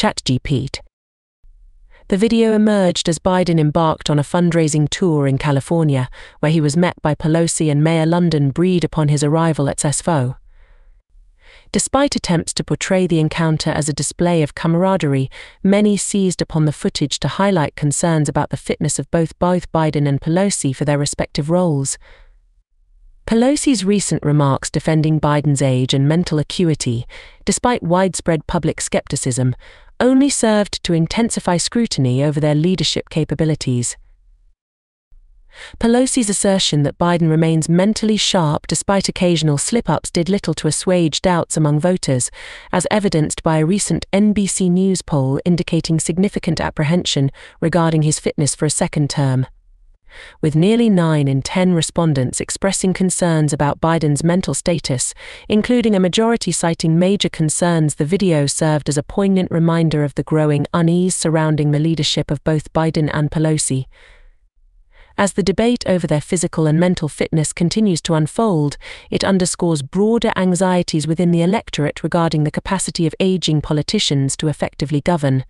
ChatGPT. The video emerged as Biden embarked on a fundraising tour in California, where he was met by Pelosi and Mayor London Breed upon his arrival at SFO. Despite attempts to portray the encounter as a display of camaraderie, many seized upon the footage to highlight concerns about the fitness of both both Biden and Pelosi for their respective roles. Pelosi's recent remarks defending Biden's age and mental acuity, despite widespread public skepticism, only served to intensify scrutiny over their leadership capabilities. Pelosi's assertion that Biden remains mentally sharp despite occasional slip ups did little to assuage doubts among voters, as evidenced by a recent NBC News poll indicating significant apprehension regarding his fitness for a second term with nearly 9 in 10 respondents expressing concerns about Biden's mental status, including a majority citing major concerns. The video served as a poignant reminder of the growing unease surrounding the leadership of both Biden and Pelosi. As the debate over their physical and mental fitness continues to unfold, it underscores broader anxieties within the electorate regarding the capacity of aging politicians to effectively govern.